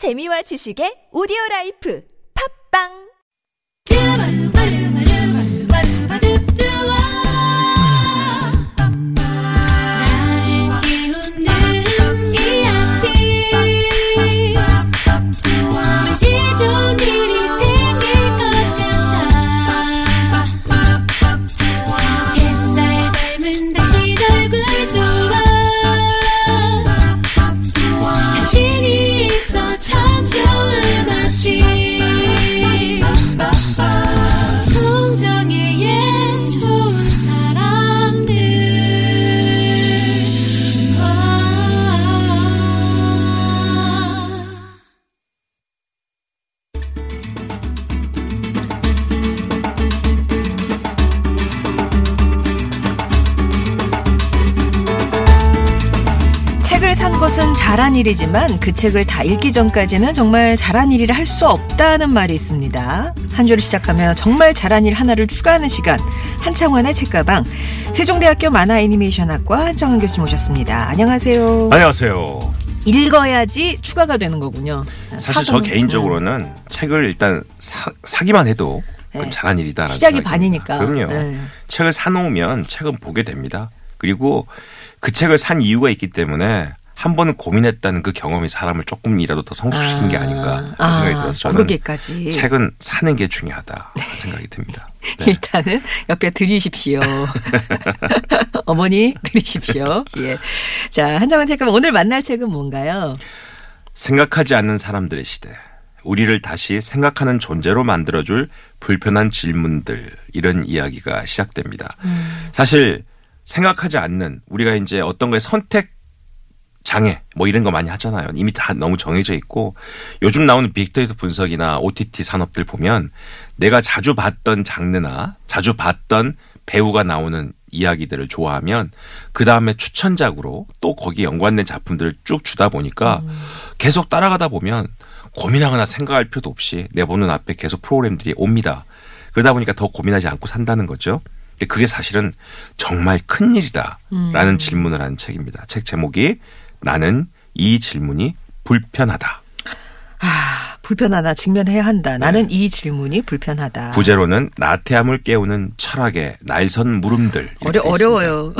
재미와 지식의 오디오 라이프. 팝빵 잘한 일이지만 그 책을 다 읽기 전까지는 정말 잘한 일이라 할 수 없다는 말이 있습니다. 한 주를 시작하며 정말 잘한 일 하나를 추가하는 시간 한창원의 책가방 세종대학교 만화 애니메이션학과 한창원 교수님 오셨습니다. 안녕하세요. 안녕하세요. 읽어야지 추가가 되는 거군요. 사실 저 개인적으로는 책을 일단 사, 사기만 해도 네. 잘한 일이다. 시작이 반이니까. 그럼요. 네. 책을 사놓으면 책은 보게 됩니다. 그리고 그 책을 산 이유가 있기 때문에 한 번은 고민했다는 그 경험이 사람을 조금이라도 더 성숙시킨 게 아닌가 아, 생각이 들어서 저는 그러기까지. 책은 사는 게 중요하다 생각이 듭니다. 네. 일단은 옆에 들이십시오. 어머니 들이십시오. 예. 자, 한정은 책가방 오늘 만날 책은 뭔가요? 생각하지 않는 사람들의 시대. 우리를 다시 생각하는 존재로 만들어줄 불편한 질문들 이런 이야기가 시작됩니다. 사실 생각하지 않는 우리가 이제 어떤 거에 선택 장애 뭐 이런 거 많이 하잖아요. 이미 다 너무 정해져 있고 요즘 나오는 빅데이터 분석이나 OTT 산업들 보면 내가 자주 봤던 장르나 자주 봤던 배우가 나오는 이야기들을 좋아하면 그 다음에 추천작으로 또 거기 연관된 작품들을 쭉 주다 보니까 계속 따라가다 보면 고민하거나 생각할 필요도 없이 내 보는 앞에 계속 프로그램들이 옵니다. 그러다 보니까 더 고민하지 않고 산다는 거죠. 근데 그게 사실은 정말 큰 일이다라는 질문을 한 책입니다. 책 제목이 나는 이 질문이 불편하다. 아, 불편하다. 직면해야 한다. 나는 이 질문이 불편하다. 네. 부제로는 나태함을 깨우는 철학의 날선 물음들. 어려. 어려워요.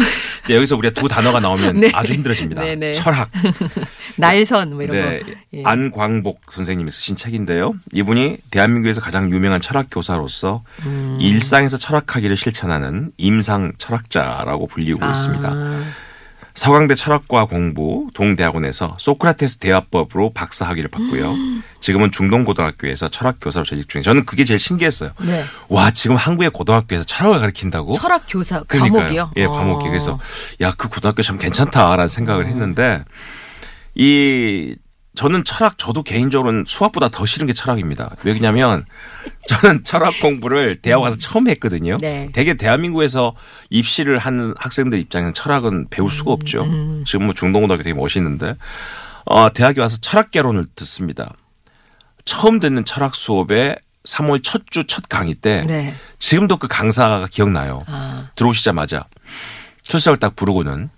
근데 여기서 우리가 두 단어가 나오면 네. 아주 힘들어집니다. 네, 네. 철학. 날선 뭐 이런 네. 거. 예. 안광복 선생님이 쓰신 책인데요. 이분이 대한민국에서 가장 유명한 철학 교사로서 음. 일상에서 철학하기를 실천하는 임상 철학자라고 불리고 아. 있습니다. 서강대 철학과 공부 동대학원에서 소크라테스 대화법으로 박사 학위를 받고요. 음. 지금은 중동고등학교에서 철학 교사로 재직 중에 저는 그게 제일 신기했어요. 네. 와 지금 한국의 고등학교에서 철학을 가르친다고? 철학 교사. 과목이요? 예, 어. 과목이. 그래서 야, 그 고등학교 참 괜찮다라는 생각을 했는데 이 저는 철학 저도 개인적으로는 수학보다 더 싫은 게 철학입니다. 왜냐면 저는 철학 공부를 대학 와서 처음 했거든요. 네. 되게 대한민국에서 입시를 하는 학생들 입장에서는 철학은 배울 수가 없죠. 음. 지금 뭐 중동고등학교 되게 멋있는데 어, 대학에 와서 철학 개론을 듣습니다. 처음 듣는 철학 수업에 3월 첫 주 첫 강의 때 네. 지금도 그 강사가 기억나요. 아. 들어오시자마자 출석을 딱 부르고는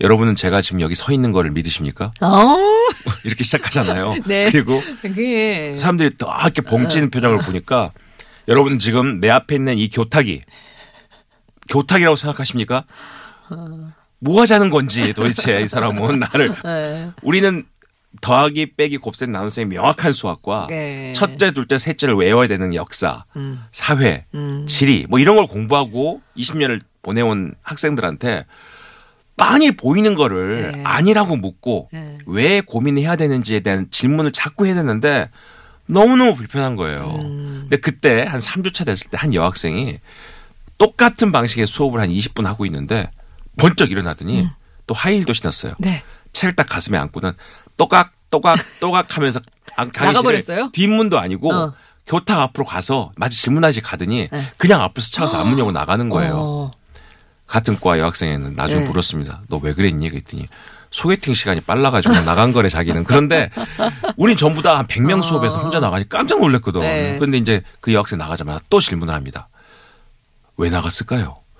여러분은 제가 지금 여기 서 있는 거를 믿으십니까? 어. 이렇게 시작하잖아요. 네. 그리고 그게 사람들이 또 이렇게 벙찌는 표정을 보니까 여러분 지금 내 앞에 있는 이 교탁이 교탁이라고 생각하십니까? 뭐 하자는 건지 도대체 이 사람은 나를 네. 우리는 더하기 빼기 곱셈 나눗셈이 명확한 수학과 네. 첫째, 둘째, 셋째를 외워야 되는 역사, 음. 사회, 음. 지리 뭐 이런 걸 공부하고 20년을 보내온 학생들한테 빤히 보이는 거를 네. 아니라고 묻고 네. 왜 고민해야 되는지에 대한 질문을 자꾸 해야 되는데 너무너무 불편한 거예요. 음. 근데 그때 한 3주차 됐을 때 한 여학생이 똑같은 방식의 수업을 한 20분 하고 있는데 번쩍 일어나더니 또 하이힐도 신었어요. 네. 책을 딱 가슴에 안고는 또각 또각 또각 하면서 강- 강의실에 나가버렸어요? 뒷문도 아니고 어. 교탁 앞으로 가서 마치 질문하지 가더니 네. 그냥 앞에서 차가서 안 문 열고 나가는 거예요. 어. 같은 과 여학생에는 나중에 네. 물었습니다. 너 왜 그랬니? 그랬더니 소개팅 시간이 빨라가지고 나간 거래 자기는. 그런데 우린 전부 다 한 100명 수업에서 혼자 나가니 깜짝 놀랐거든. 어. 네. 그런데 이제 그 여학생 나가자마자 또 질문을 합니다. 왜 나갔을까요?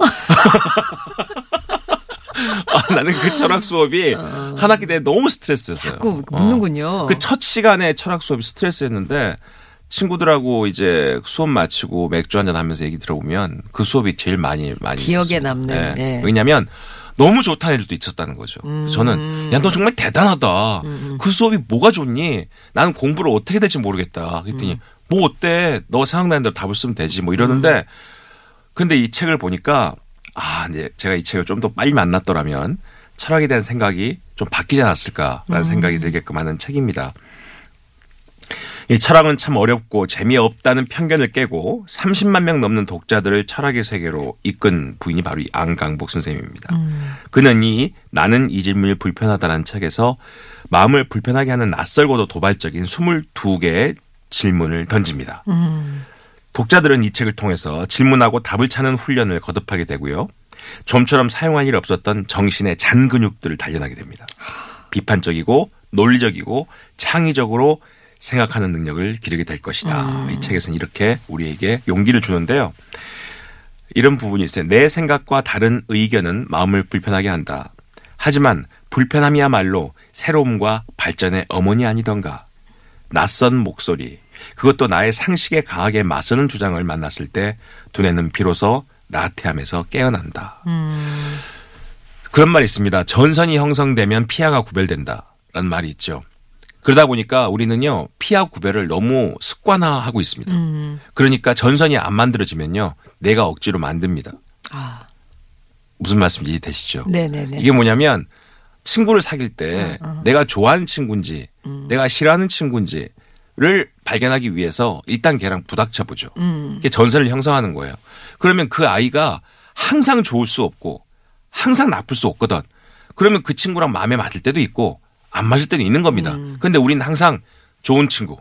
아, 나는 그 철학 수업이 한 학기 내에 너무 스트레스였어요. 어. 자꾸 어. 묻는군요. 그첫 시간에 철학 수업이 스트레스였는데 친구들하고 이제 수업 마치고 맥주 한잔 하면서 얘기 들어보면 그 수업이 제일 많이 많이 기억에 있었습니다. 남는, 네. 왜냐하면 너무 좋다는 애들도 있었다는 거죠. 그래서 저는 야 너 정말 대단하다. 그 수업이 뭐가 좋니? 나는 공부를 어떻게 될지 모르겠다. 그랬더니 뭐 어때? 너 생각나는 대로 답을 쓰면 되지. 뭐 이러는데 근데 이 책을 보니까 아, 이제 제가 이 책을 좀 더 빨리 만났더라면 철학에 대한 생각이 좀 바뀌지 않았을까라는 생각이 들게끔 하는 책입니다. 이 철학은 참 어렵고 재미없다는 편견을 깨고 30만 명 넘는 독자들을 철학의 세계로 이끈 부인이 바로 이 안강복 선생님입니다. 그는 이 나는 이 질문이 불편하다는 책에서 마음을 불편하게 하는 낯설고도 도발적인 22개의 질문을 던집니다. 독자들은 이 책을 통해서 질문하고 답을 찾는 훈련을 거듭하게 되고요. 좀처럼 사용할 일 없었던 정신의 잔 근육들을 단련하게 됩니다. 비판적이고 논리적이고 창의적으로 생각하는 능력을 기르게 될 것이다. 이 책에서는 이렇게 우리에게 용기를 주는데요. 이런 부분이 있어요. 내 생각과 다른 의견은 마음을 불편하게 한다. 하지만 불편함이야말로 새로움과 발전의 어머니 아니던가. 낯선 목소리, 그것도 나의 상식에 강하게 맞서는 주장을 만났을 때 두뇌는 비로소 나태함에서 깨어난다. 그런 말이 있습니다. 전선이 형성되면 피하가 구별된다. 라는 말이 있죠. 그러다 보니까 우리는요, 피하 구별을 너무 습관화하고 있습니다. 그러니까 전선이 안 만들어지면요, 내가 억지로 만듭니다. 아, 무슨 말씀인지 이해되시죠? 네네네. 이게 뭐냐면 친구를 사귈 때 어, 어. 내가 좋아하는 친구인지 내가 싫어하는 친구인지를 발견하기 위해서 일단 걔랑 부닥쳐 보죠. 음. 이게 전선을 형성하는 거예요. 그러면 그 아이가 항상 좋을 수 없고 항상 나쁠 수 없거든. 그러면 그 친구랑 마음에 맞을 때도 있고 안 맞을 때도 있는 겁니다. 음. 근데 우리는 항상 좋은 친구,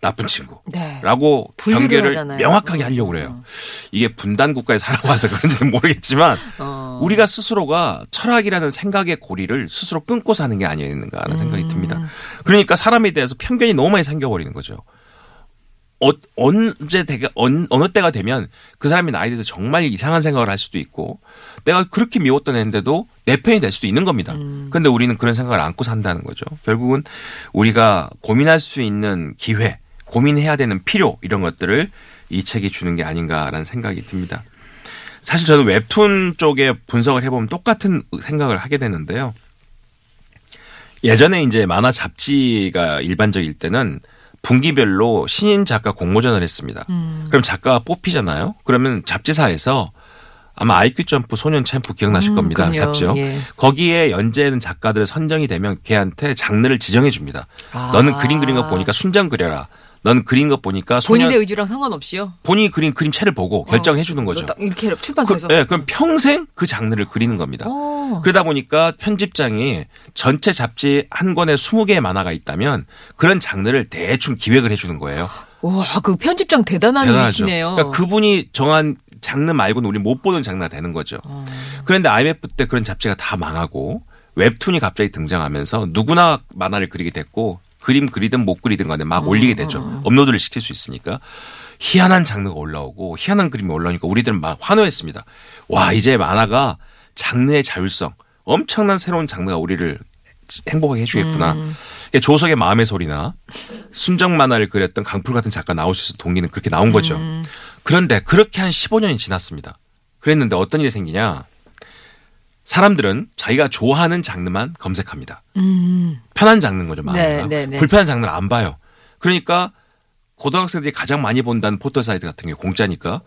나쁜 친구. 네. 라고 경계를 하잖아요. 명확하게 음. 하려고 그래요. 이게 분단 국가에 살아와서 그런지는 모르겠지만 어. 우리가 스스로가 철학이라는 생각의 고리를 스스로 끊고 사는 게 아니었는가 하는 생각이 듭니다. 그러니까 사람에 대해서 편견이 너무 많이 생겨버리는 거죠. 어, 언제 되게 언, 어느 때가 되면 그 사람이 나에 대해서 정말 이상한 생각을 할 수도 있고 내가 그렇게 미웠던 애인데도 내 편이 될 수도 있는 겁니다. 근데 우리는 그런 생각을 안고 산다는 거죠. 결국은 우리가 고민할 수 있는 기회, 고민해야 되는 필요 이런 것들을 이 책이 주는 게 아닌가라는 생각이 듭니다. 사실 저는 웹툰 쪽에 분석을 해보면 똑같은 생각을 하게 되는데요. 예전에 이제 만화 잡지가 일반적일 때는 분기별로 신인 작가 공모전을 했습니다. 그럼 작가가 뽑히잖아요. 그러면 잡지사에서 아마 아이큐 점프 소년 챔프 기억나실 음, 겁니다. 그럼요. 잡지요. 예. 거기에 연재하는 작가들 선정이 되면 걔한테 장르를 지정해 줍니다. 아. 너는 그림 그린 거 보니까 순정 그려라. 넌 그린 거 보니까 소년 본인의 의지랑 상관없이요. 본인이 그린 그림체를 보고 결정해 주는 어, 거죠. 딱 이렇게 그, 출판사에서. 예, 그럼 평생 그 장르를 그리는 겁니다. 어. 그러다 보니까 편집장이 전체 잡지 한 권에 20개의 만화가 있다면 그런 장르를 대충 기획을 해 주는 거예요. 와, 그 편집장 대단한 대단하죠. 위치네요. 그러니까 그분이 정한 장르 말고는 우리 못 보는 장르가 되는 거죠. 어. 그런데 IMF 때 그런 잡지가 다 망하고 웹툰이 갑자기 등장하면서 누구나 만화를 그리게 됐고 그림 그리든 못 그리든 간에 막 올리게 되죠. 업로드를 시킬 수 있으니까. 희한한 장르가 올라오고 희한한 그림이 올라오니까 우리들은 막 환호했습니다. 와 이제 만화가 장르의 자율성 엄청난 새로운 장르가 우리를 행복하게 해주겠구나. 그러니까 조석의 마음의 소리나 순정 만화를 그렸던 강풀 같은 작가 나올 수 있어 동기는 그렇게 나온 거죠. 그런데 그렇게 한 15년이 지났습니다. 그랬는데 어떤 일이 생기냐? 사람들은 자기가 좋아하는 장르만 검색합니다. 음. 편한 장르인 거죠, 만화가. 네, 네, 네. 불편한 장르를 안 봐요. 그러니까 고등학생들이 가장 많이 본다는 포털 사이트 같은 게 공짜니까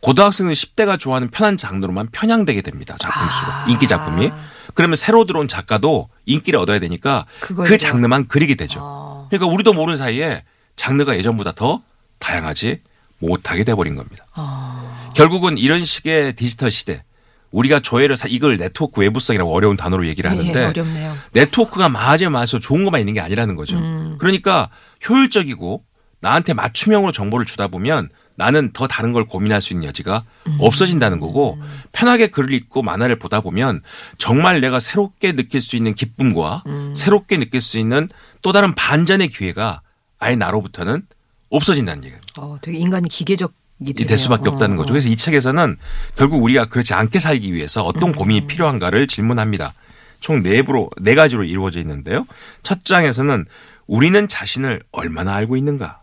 고등학생들 10대가 좋아하는 편한 장르로만 편향되게 됩니다. 작품 수가. 아. 인기 작품이. 그러면 새로 들어온 작가도 인기를 얻어야 되니까 그걸 그 장르만 그리게 되죠. 어. 그러니까 우리도 모르는 사이에 장르가 예전보다 더 다양하지 못하게 돼버린 겁니다. 어. 결국은 이런 식의 디지털 시대 우리가 조회를 사- 이걸 네트워크 외부성이라고 어려운 단어로 얘기를 하는데 예. 네트워크가 많아지면 많아서 좋은 것만 있는 게 아니라는 거죠. 음. 그러니까 효율적이고 나한테 맞춤형으로 정보를 주다 보면 나는 더 다른 걸 고민할 수 있는 여지가 음. 없어진다는 거고 편하게 글을 읽고 만화를 보다 보면 정말 내가 새롭게 느낄 수 있는 기쁨과 음. 새롭게 느낄 수 있는 또 다른 반전의 기회가 아예 나로부터는 없어진다는 얘기예요. 어, 되게 인간이 기계적 이 될. 수밖에 없다는 어, 거죠. 어. 그래서 이 책에서는 결국 우리가 그렇지 않게 살기 위해서 어떤 고민이 필요한가를 질문합니다. 총 네 부로 네 가지로 이루어져 있는데요. 첫 장에서는 우리는 자신을 얼마나 알고 있는가.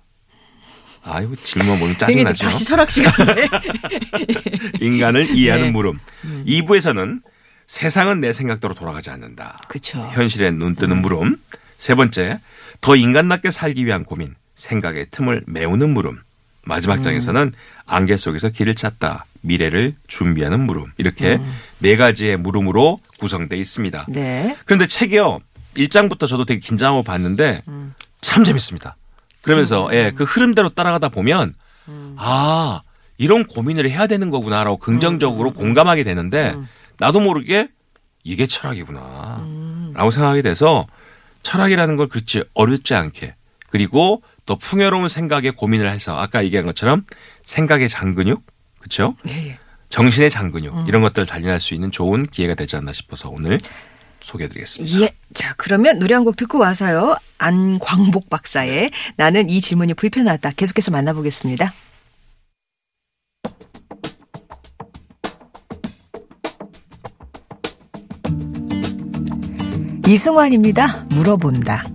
아이고 질문 보면 이제 짜증나죠. 다시 철학 시간인데. 인간을 이해하는 네. 물음. 2부에서는 세상은 내 생각대로 돌아가지 않는다. 그쵸. 현실에 눈 뜨는 물음. 세 번째, 더 인간답게 살기 위한 고민. 생각의 틈을 메우는 물음. 마지막 장에서는 안개 속에서 길을 찾다. 미래를 준비하는 물음. 이렇게 네 가지의 물음으로 구성되어 있습니다. 네. 그런데 책이요. 1장부터 저도 되게 긴장하고 봤는데 음. 참 재밌습니다. 그러면서 예, 그 흐름대로 따라가다 보면 음. 아, 이런 고민을 해야 되는 거구나라고 음, 긍정적으로 공감하게 되는데 나도 모르게 이게 철학이구나. 음. 라고 생각하게 돼서 철학이라는 걸 그렇지 어렵지 않게 그리고 또 풍요로운 생각에 고민을 해서 아까 얘기한 것처럼 생각의 장근육 그렇죠? 예, 예. 정신의 장근육 음. 이런 것들을 단련할 수 있는 좋은 기회가 되지 않나 싶어서 오늘 소개해드리겠습니다. 예. 자, 그러면 노래 한 곡 듣고 와서요. 안광복 박사의 나는 이 질문이 불편하다. 계속해서 만나보겠습니다. 이승환입니다. 물어본다.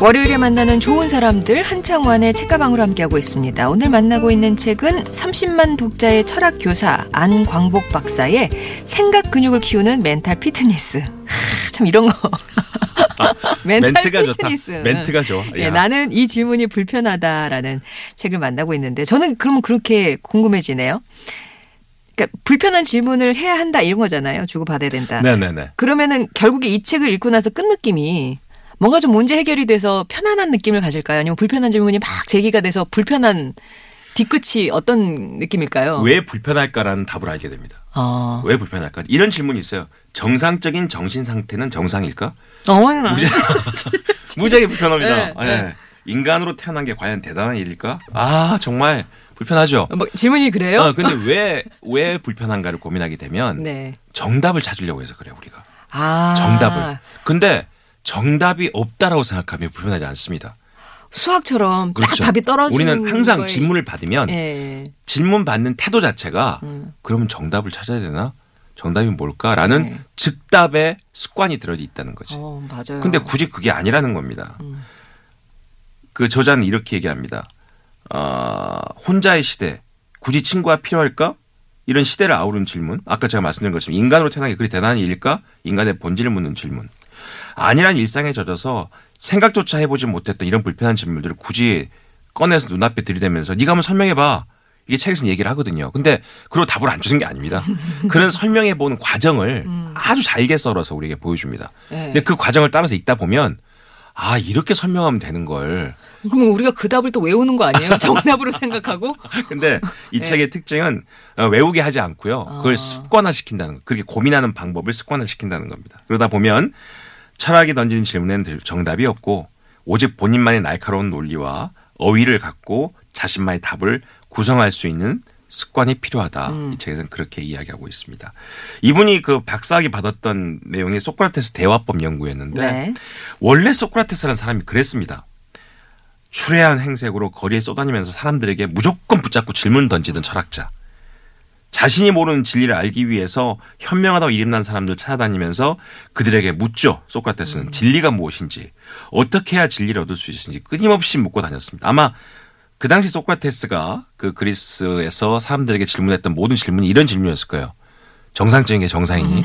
월요일에 만나는 좋은 사람들 한창원의 책가방으로 함께하고 있습니다. 오늘 만나고 있는 책은 30만 독자의 철학 교사 안광복 박사의 생각 근육을 키우는 멘탈 피트니스. 하, 참 이런 거. 멘탈 멘트가 좋다. 피트니스. 멘트가 좋아. 예, 야. 나는 이 질문이 불편하다라는 책을 만나고 있는데 저는 그러면 그렇게 궁금해지네요. 그러니까 불편한 질문을 해야 한다 이런 거잖아요. 주고 받아야 된다. 네네네. 그러면은 결국에 이 책을 읽고 나서 끝 느낌이 뭔가 좀 문제 해결이 돼서 편안한 느낌을 가질까요? 아니면 불편한 질문이 막 제기가 돼서 불편한 뒤끝이 어떤 느낌일까요? 왜 불편할까라는 답을 알게 됩니다. 어. 왜 불편할까? 이런 질문이 있어요. 정상적인 정신 상태는 정상일까? 어, 무지하게 불편합니다. 네, 예. 네. 인간으로 태어난 게 과연 대단한 일일까? 아 정말 불편하죠. 뭐 질문이 그래요? 어, 근데 왜, 왜 불편한가를 고민하게 되면 네. 정답을 찾으려고 해서 그래요, 우리가. 아. 정답을. 근데 정답이 없다라고 생각하면 불편하지 않습니다. 수학처럼 그렇죠. 딱 답이 떨어지는 우리는 항상 거에- 질문을 받으면 예. 질문 받는 태도 자체가 음. 그러면 정답을 찾아야 되나? 정답이 뭘까라는 네. 즉답의 습관이 들어져 있다는 거지. 어, 맞아요. 근데 굳이 그게 아니라는 겁니다. 음. 그 저자는 이렇게 얘기합니다. 어, 혼자의 시대, 굳이 친구가 필요할까? 이런 시대를 아우른 질문. 아까 제가 말씀드린 것처럼 인간으로 태어난 게 그리 대단한 일일까? 인간의 본질을 묻는 질문. 아니란 일상에 젖어서 생각조차 해보지 못했던 이런 불편한 질문들을 굳이 꺼내서 눈앞에 들이대면서 네가 한번 설명해봐. 이게 책에서 얘기를 하거든요. 근데 그리고 답을 안 주는 게 아닙니다. 그런 설명해보는 과정을 아주 잘게 썰어서 우리에게 보여줍니다. 네. 근데 그 과정을 따라서 읽다 보면 아 이렇게 설명하면 되는 걸. 그러면 우리가 그 답을 또 외우는 거 아니에요? 정답으로 생각하고? 근데 이 네. 책의 특징은 어, 외우게 하지 않고요. 그걸 아. 습관화 시킨다는 거. 그렇게 고민하는 방법을 습관화 시킨다는 겁니다. 그러다 보면 철학이 던지는 질문에는 정답이 없고 오직 본인만의 날카로운 논리와 어휘를 갖고 자신만의 답을 구성할 수 있는 습관이 필요하다. 음. 이 책에서는 그렇게 이야기하고 있습니다. 이분이 그 박사학위 받았던 내용이 소크라테스 대화법 연구였는데 네. 원래 소크라테스라는 사람이 그랬습니다. 추레한 행색으로 거리에 쏘다니면서 사람들에게 무조건 붙잡고 질문 던지던 철학자. 자신이 모르는 진리를 알기 위해서 현명하다고 이름난 사람들 찾아다니면서 그들에게 묻죠. 소크라테스는 진리가 무엇인지 어떻게 해야 진리를 얻을 수 있는지 끊임없이 묻고 다녔습니다. 아마 그 당시 소크라테스가 그 그리스에서 사람들에게 질문했던 모든 질문이 이런 질문이었을 거예요. 정상적인 게 정상이니?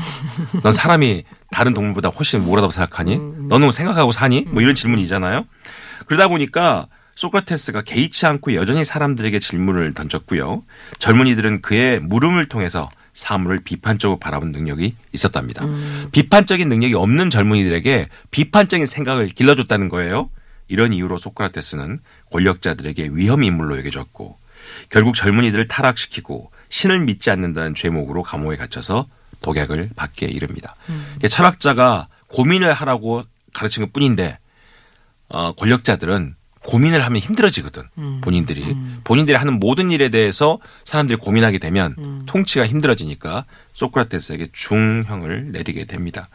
넌 사람이 다른 동물보다 훨씬 우월하다고 생각하니? 너는 생각하고 사니? 뭐 이런 질문이잖아요. 그러다 보니까 소크라테스가 개의치 않고 여전히 사람들에게 질문을 던졌고요. 젊은이들은 그의 물음을 통해서 사물을 비판적으로 바라본 능력이 있었답니다. 비판적인 능력이 없는 젊은이들에게 비판적인 생각을 길러줬다는 거예요. 이런 이유로 소크라테스는 권력자들에게 위험 인물로 여겨졌고 결국 젊은이들을 타락시키고 신을 믿지 않는다는 죄목으로 감옥에 갇혀서 독약을 받게 이릅니다. 그러니까 철학자가 고민을 하라고 가르친 것 뿐인데 어, 권력자들은 고민을 하면 힘들어지거든. 음. 본인들이 음. 본인들이 하는 모든 일에 대해서 사람들이 고민하게 되면 음. 통치가 힘들어지니까 소크라테스에게 중형을 내리게 됩니다.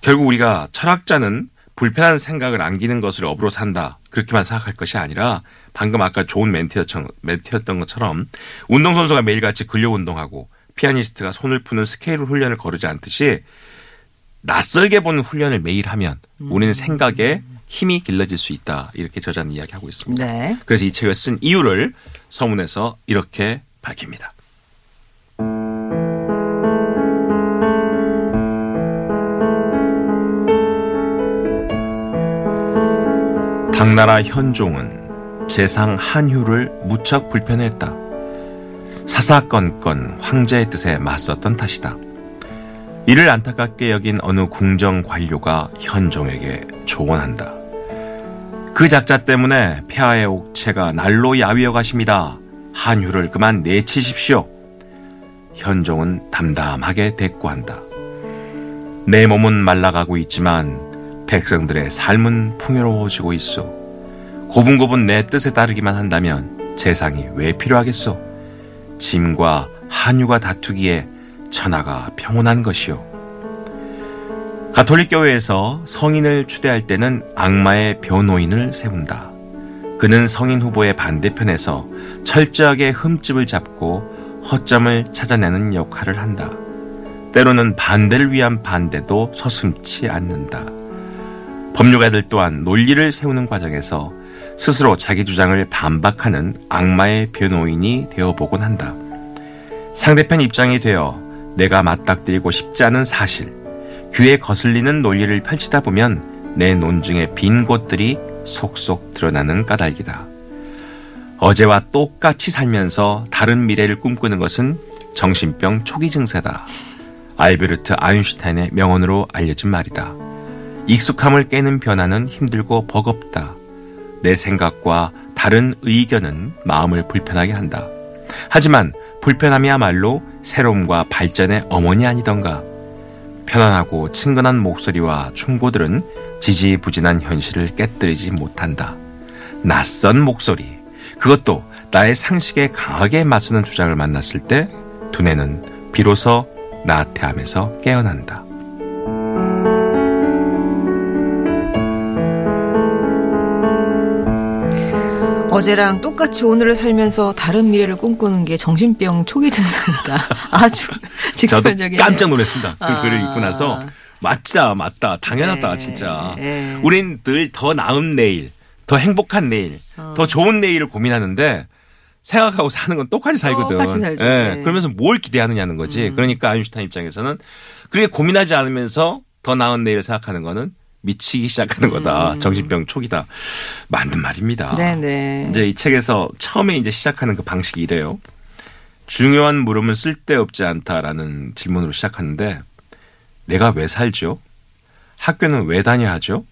결국 우리가 철학자는 불편한 생각을 안기는 것을 업으로 산다. 그렇게만 생각할 것이 아니라 방금 아까 좋은 멘트였던, 멘트였던 것처럼 운동선수가 매일같이 근력 운동하고 피아니스트가 손을 푸는 스케일 훈련을 거르지 않듯이 낯설게 보는 훈련을 매일 하면 음. 우리는 생각에 힘이 길러질 수 있다. 이렇게 저자는 이야기하고 있습니다. 네. 그래서 이 책을 쓴 이유를 서문에서 이렇게 밝힙니다. 당나라 현종은 재상 한휴를 무척 불편했다. 사사건건 황제의 뜻에 맞섰던 탓이다. 이를 안타깝게 여긴 어느 궁정 관료가 현종에게 조언한다. 그 작자 때문에 폐하의 옥체가 날로 야위어 가십니다. 한휴를 그만 내치십시오. 현종은 담담하게 대꾸한다. 내 몸은 말라가고 있지만 백성들의 삶은 풍요로워지고 있어. 고분고분 내 뜻에 따르기만 한다면 재상이 왜 필요하겠소? 짐과 한유가 다투기에 천하가 평온한 것이요. 가톨릭 교회에서 성인을 추대할 때는 악마의 변호인을 세운다. 그는 성인 후보의 반대편에서 철저하게 흠집을 잡고 허점을 찾아내는 역할을 한다. 때로는 반대를 위한 반대도 서슴치 않는다. 법률가들 또한 논리를 세우는 과정에서 스스로 자기 주장을 반박하는 악마의 변호인이 되어보곤 한다. 상대편 입장이 되어 내가 맞닥뜨리고 싶지 않은 사실, 귀에 거슬리는 논리를 펼치다 보면 내 논증의 빈 곳들이 속속 드러나는 까닭이다. 어제와 똑같이 살면서 다른 미래를 꿈꾸는 것은 정신병 초기 증세다. 알베르트 아인슈타인의 명언으로 알려진 말이다. 익숙함을 깨는 변화는 힘들고 버겁다. 내 생각과 다른 의견은 마음을 불편하게 한다. 하지만 불편함이야말로 새로움과 발전의 어머니 아니던가. 편안하고 친근한 목소리와 충고들은 지지부진한 현실을 깨뜨리지 못한다. 낯선 목소리, 그것도 나의 상식에 강하게 맞서는 주장을 만났을 때 두뇌는 비로소 나태함에서 깨어난다. 어제랑 똑같이 오늘을 살면서 다른 미래를 꿈꾸는 게 정신병 초기 증상이다. 아주 직설적인. 깜짝 놀랐습니다. 그 아. 글을 읽고 나서 맞다, 맞다, 당연하다, 네, 진짜. 네. 우린 늘 더 나은 내일, 더 행복한 내일, 어. 더 좋은 내일을 고민하는데 생각하고 사는 건 똑같이 살거든. 똑같이 살죠. 예, 네. 그러면서 뭘 기대하느냐는 거지. 음. 그러니까 아인슈타인 입장에서는 그렇게 고민하지 않으면서 더 나은 내일을 생각하는 거는 미치기 시작하는 거다. 음. 정신병 초기다. 맞는 말입니다. 네네. 이제 이 책에서 처음에 이제 시작하는 그 방식이 이래요. 중요한 물음은 쓸데없지 않다라는 질문으로 시작하는데 내가 왜 살죠? 학교는 왜 다녀야 하죠?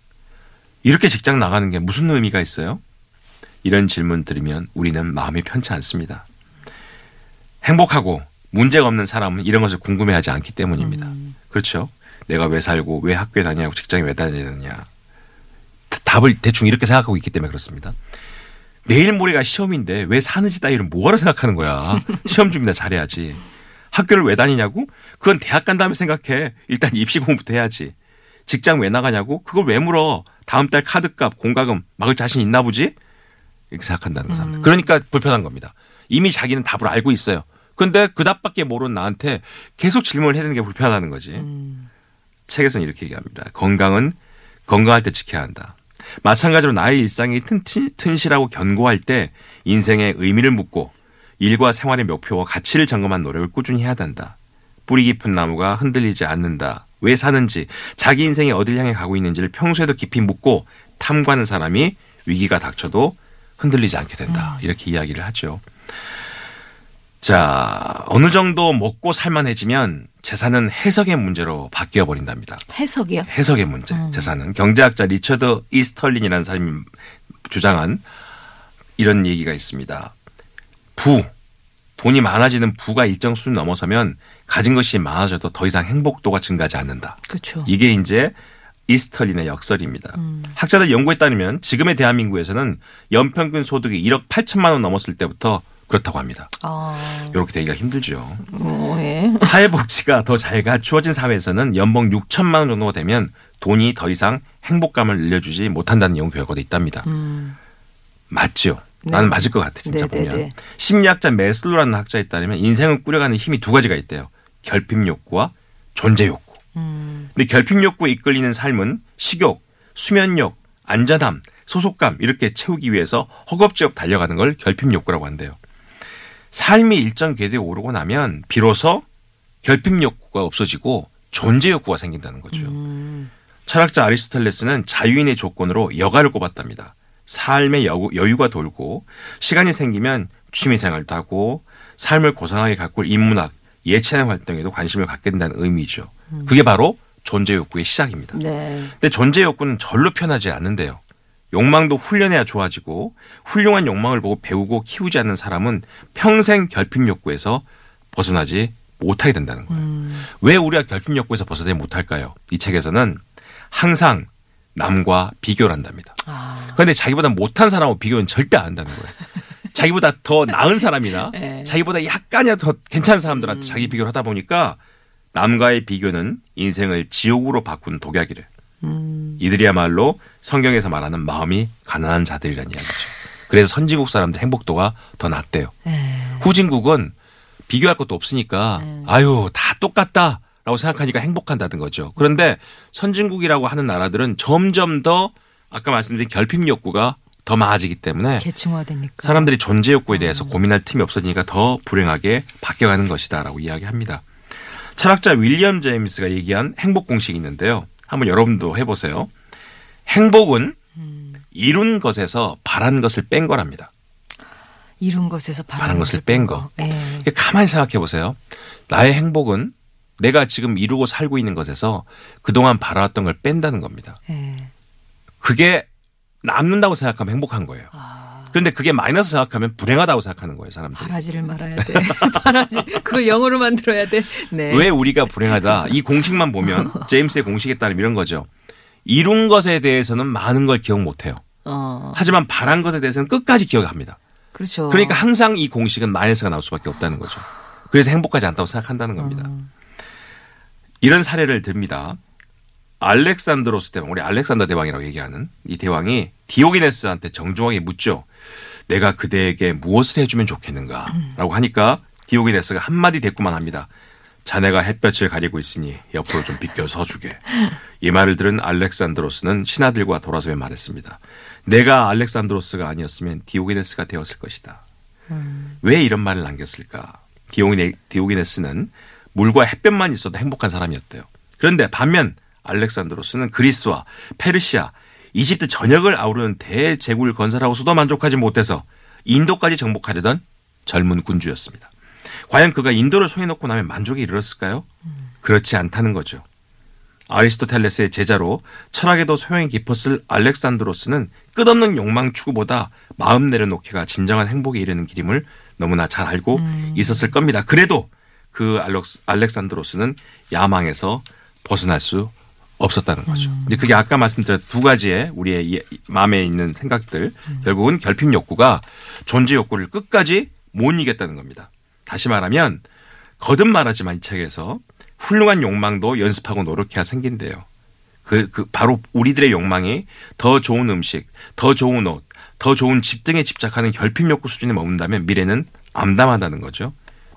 이렇게 직장 나가는 게 무슨 의미가 있어요? 이런 질문 들으면 우리는 마음이 편치 않습니다. 행복하고 문제가 없는 사람은 이런 것을 궁금해하지 않기 때문입니다. 음. 그렇죠? 내가 왜 살고 왜 학교에 다니냐고 직장에 왜 다녀야 되느냐. 답을 대충 이렇게 생각하고 있기 때문에 그렇습니다. 내일 모레가 시험인데 왜 사는지 따위를 뭐하러 생각하는 거야. 시험 준비나 잘해야지. 학교를 왜 다니냐고? 그건 대학 간 다음에 생각해. 일단 입시 공부부터 해야지. 직장 왜 나가냐고? 그걸 왜 물어? 다음 달 카드값, 공과금 막을 자신 있나 보지? 이렇게 생각한다는 거 사람들. 그러니까 불편한 겁니다. 이미 자기는 답을 알고 있어요. 근데 그 답밖에 모르는 나한테 계속 질문을 해야 되는 게 불편하다는 거지. 음. 책에서는 이렇게 얘기합니다. 건강은 건강할 때 지켜야 한다. 마찬가지로 나의 일상이 튼튼, 튼실하고 견고할 때 인생의 의미를 묻고 일과 생활의 목표와 가치를 점검한 노력을 꾸준히 해야 된다. 뿌리 깊은 나무가 흔들리지 않는다. 왜 사는지, 자기 인생이 어딜 향해 가고 있는지를 평소에도 깊이 묻고 탐구하는 사람이 위기가 닥쳐도 흔들리지 않게 된다. 이렇게 이야기를 하죠. 자, 어느 정도 먹고 살만해지면 재산은 해석의 문제로 바뀌어 버린답니다. 해석이요? 해석의 문제. 음. 재산은 경제학자 리처드 이스털린이라는 사람이 주장한 이런 얘기가 있습니다. 부 돈이 많아지는 부가 일정 수준 넘어서면 가진 것이 많아져도 더 이상 행복도가 증가하지 않는다. 그렇죠. 이게 이제 이스털린의 역설입니다. 음. 학자들 연구에 따르면 지금의 대한민국에서는 연평균 소득이 1억 8천만 원 넘었을 때부터 그렇다고 합니다. 아, 이렇게 되기가 힘들죠. 뭐, 예. 사회복지가 더 잘 갖추어진 사회에서는 연봉 6천만 원 정도가 되면 돈이 더 이상 행복감을 늘려주지 못한다는 연구 결과도 있답니다. 음. 맞죠? 네. 나는 맞을 것 같아 진짜 네, 네, 보면. 네. 심리학자 메슬로라는 학자에 따르면 인생을 꾸려가는 힘이 두 가지가 있대요. 결핍 욕구와 존재 욕구. 음. 근데 결핍 욕구에 이끌리는 삶은 식욕, 수면욕, 안전함, 소속감 이렇게 채우기 위해서 허겁지겁 달려가는 걸 결핍 욕구라고 한대요. 삶이 일정 궤도에 오르고 나면 비로소 결핍 욕구가 없어지고 존재 욕구가 생긴다는 거죠. 음. 철학자 아리스토텔레스는 자유인의 조건으로 여가를 꼽았답니다. 삶의 여, 여유 가 돌고 시간이 생기면 취미 생활도 하고 삶을 고상하게 가꿀 인문학, 예체능 활동에도 관심을 갖게 된다는 의미죠. 그게 바로 존재 욕구의 시작입니다. 네. 근데 존재 욕구는 절로 편하지 않는데요. 욕망도 훈련해야 좋아지고 훌륭한 욕망을 보고 배우고 키우지 않는 사람은 평생 결핍 욕구에서 벗어나지 못하게 된다는 거예요. 음. 왜 우리가 결핍 욕구에서 벗어나지 못할까요? 이 책에서는 항상 남과 비교를 한답니다. 아. 그런데 자기보다 못한 사람하고 비교는 절대 안 한다는 거예요. 자기보다 더 나은 사람이나 네. 자기보다 약간이라도 더 괜찮은 사람들한테 자기 비교를 하다 보니까 남과의 비교는 인생을 지옥으로 바꾸는 독약이래. 음. 이들이야말로 성경에서 말하는 마음이 가난한 자들이라는 이야기죠. 그래서 선진국 사람들 행복도가 더 낮대요. 네. 후진국은 비교할 것도 없으니까 네. 아유 다 똑같다 라고 생각하니까 행복한다는 거죠. 그런데 선진국이라고 하는 나라들은 점점 더 아까 말씀드린 결핍 욕구가 더 많아지기 때문에 계층화되니까. 사람들이 존재 욕구에 대해서 고민할 틈이 없어지니까 더 불행하게 바뀌어가는 것이다라고 이야기합니다. 철학자 윌리엄 제임스가 얘기한 행복 공식이 있는데요. 한번 여러분도 해보세요. 행복은 이룬 것에서 바란 것을 뺀 거랍니다. 이룬 것에서 바라는 바라는 것을 뺀 거. 예. 그러니까 가만히 생각해 보세요. 나의 행복은 내가 지금 이루고 살고 있는 것에서 그동안 바라왔던 걸 뺀다는 겁니다. 예. 그게 남는다고 생각하면 행복한 거예요. 아. 그런데 그게 마이너스 생각하면 불행하다고 생각하는 거예요, 사람들이. 바라지를 말아야 돼. 바라지. 그걸 영어로 만들어야 돼. 네. 왜 우리가 불행하다? 이 공식만 보면 제임스의 공식에 따르면 이런 거죠. 이룬 것에 대해서는 많은 걸 기억 못 해요. 어. 하지만 바란 것에 대해서는 끝까지 기억합니다. 그렇죠. 그러니까 항상 이 공식은 마이너스가 나올 수밖에 없다는 거죠. 그래서 행복하지 않다고 생각한다는 겁니다. 음. 이런 사례를 듭니다. 알렉산드로스 대왕, 우리 알렉산더 대왕이라고 얘기하는 이 대왕이 디오기네스한테 정중하게 묻죠. 내가 그대에게 무엇을 해주면 좋겠는가? 라고 하니까 디오기네스가 한마디 대꾸만 합니다. 자네가 햇볕을 가리고 있으니 옆으로 좀 비껴 서주게. 이 말을 들은 알렉산드로스는 신하들과 돌아서며 말했습니다. 내가 알렉산드로스가 아니었으면 디오기네스가 되었을 것이다. 왜 이런 말을 남겼을까? 디오기네, 디오기네스는 물과 햇볕만 있어도 행복한 사람이었대요. 그런데 반면 알렉산드로스는 그리스와 페르시아, 이집트 전역을 아우르는 대제국을 건설하고 수도 만족하지 못해서 인도까지 정복하려던 젊은 군주였습니다. 과연 그가 인도를 손해놓고 나면 만족에 이르렀을까요? 그렇지 않다는 거죠. 아리스토텔레스의 제자로 철학에도 소양이 깊었을 알렉산드로스는 끝없는 욕망 추구보다 마음 내려놓기가 진정한 행복에 이르는 길임을 너무나 잘 알고 있었을 겁니다. 그래도 그 알렉산드로스는 야망에서 벗어날 수 없었다는 거죠. 근데 그게 아까 말씀드린 두 가지의 우리의 이- 마음에 있는 생각들 결국은 결핍 욕구가 존재 욕구를 끝까지 못 이겼다는 겁니다. 다시 말하면 거듭 말하지만 이 책에서 훌륭한 욕망도 연습하고 노력해야 생긴대요. 그, 그, 바로 우리들의 욕망이 더 좋은 음식, 더 좋은 옷, 더 좋은 집 등에 집착하는 결핍 욕구 수준에 머문다면 미래는 암담하다는 거죠.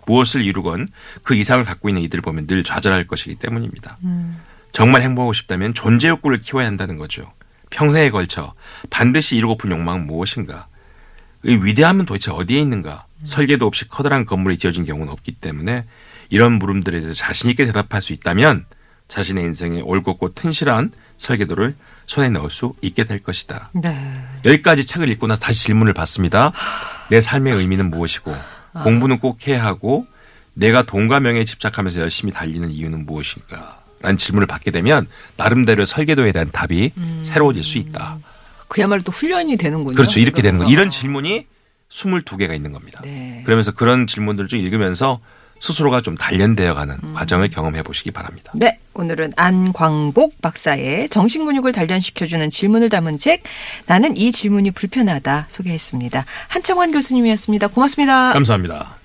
무엇을 이루건 그 이상을 갖고 있는 이들을 보면 늘 좌절할 것이기 때문입니다. 정말 행복하고 싶다면 존재 욕구를 키워야 한다는 거죠. 평생에 걸쳐 반드시 이루고픈 욕망은 무엇인가? 이 위대함은 도대체 어디에 있는가? 설계도 없이 커다란 건물이 지어진 경우는 없기 때문에 이런 물음들에 대해서 자신 있게 대답할 수 있다면 자신의 인생에 올곧고 튼실한 설계도를 손에 넣을 수 있게 될 것이다. 네. 여기까지 책을 읽고 나서 다시 질문을 받습니다. 내 삶의 의미는 무엇이고 공부는 꼭 해야 하고 내가 돈과 명예에 집착하면서 열심히 달리는 이유는 무엇인가? 라는 질문을 받게 되면 나름대로 설계도에 대한 답이 새로워질 수 있다. 그야말로 또 훈련이 되는군요. 그렇죠. 이렇게 되는 거. 그러면서. 이런 질문이 22개가 있는 겁니다. 네. 그러면서 그런 질문들을 좀 읽으면서 스스로가 좀 단련되어 가는 음. 과정을 경험해 보시기 바랍니다. 네, 오늘은 안광복 박사의 정신근육을 단련시켜주는 질문을 담은 책 나는 이 질문이 불편하다 소개했습니다. 한창환 교수님이었습니다. 고맙습니다. 감사합니다.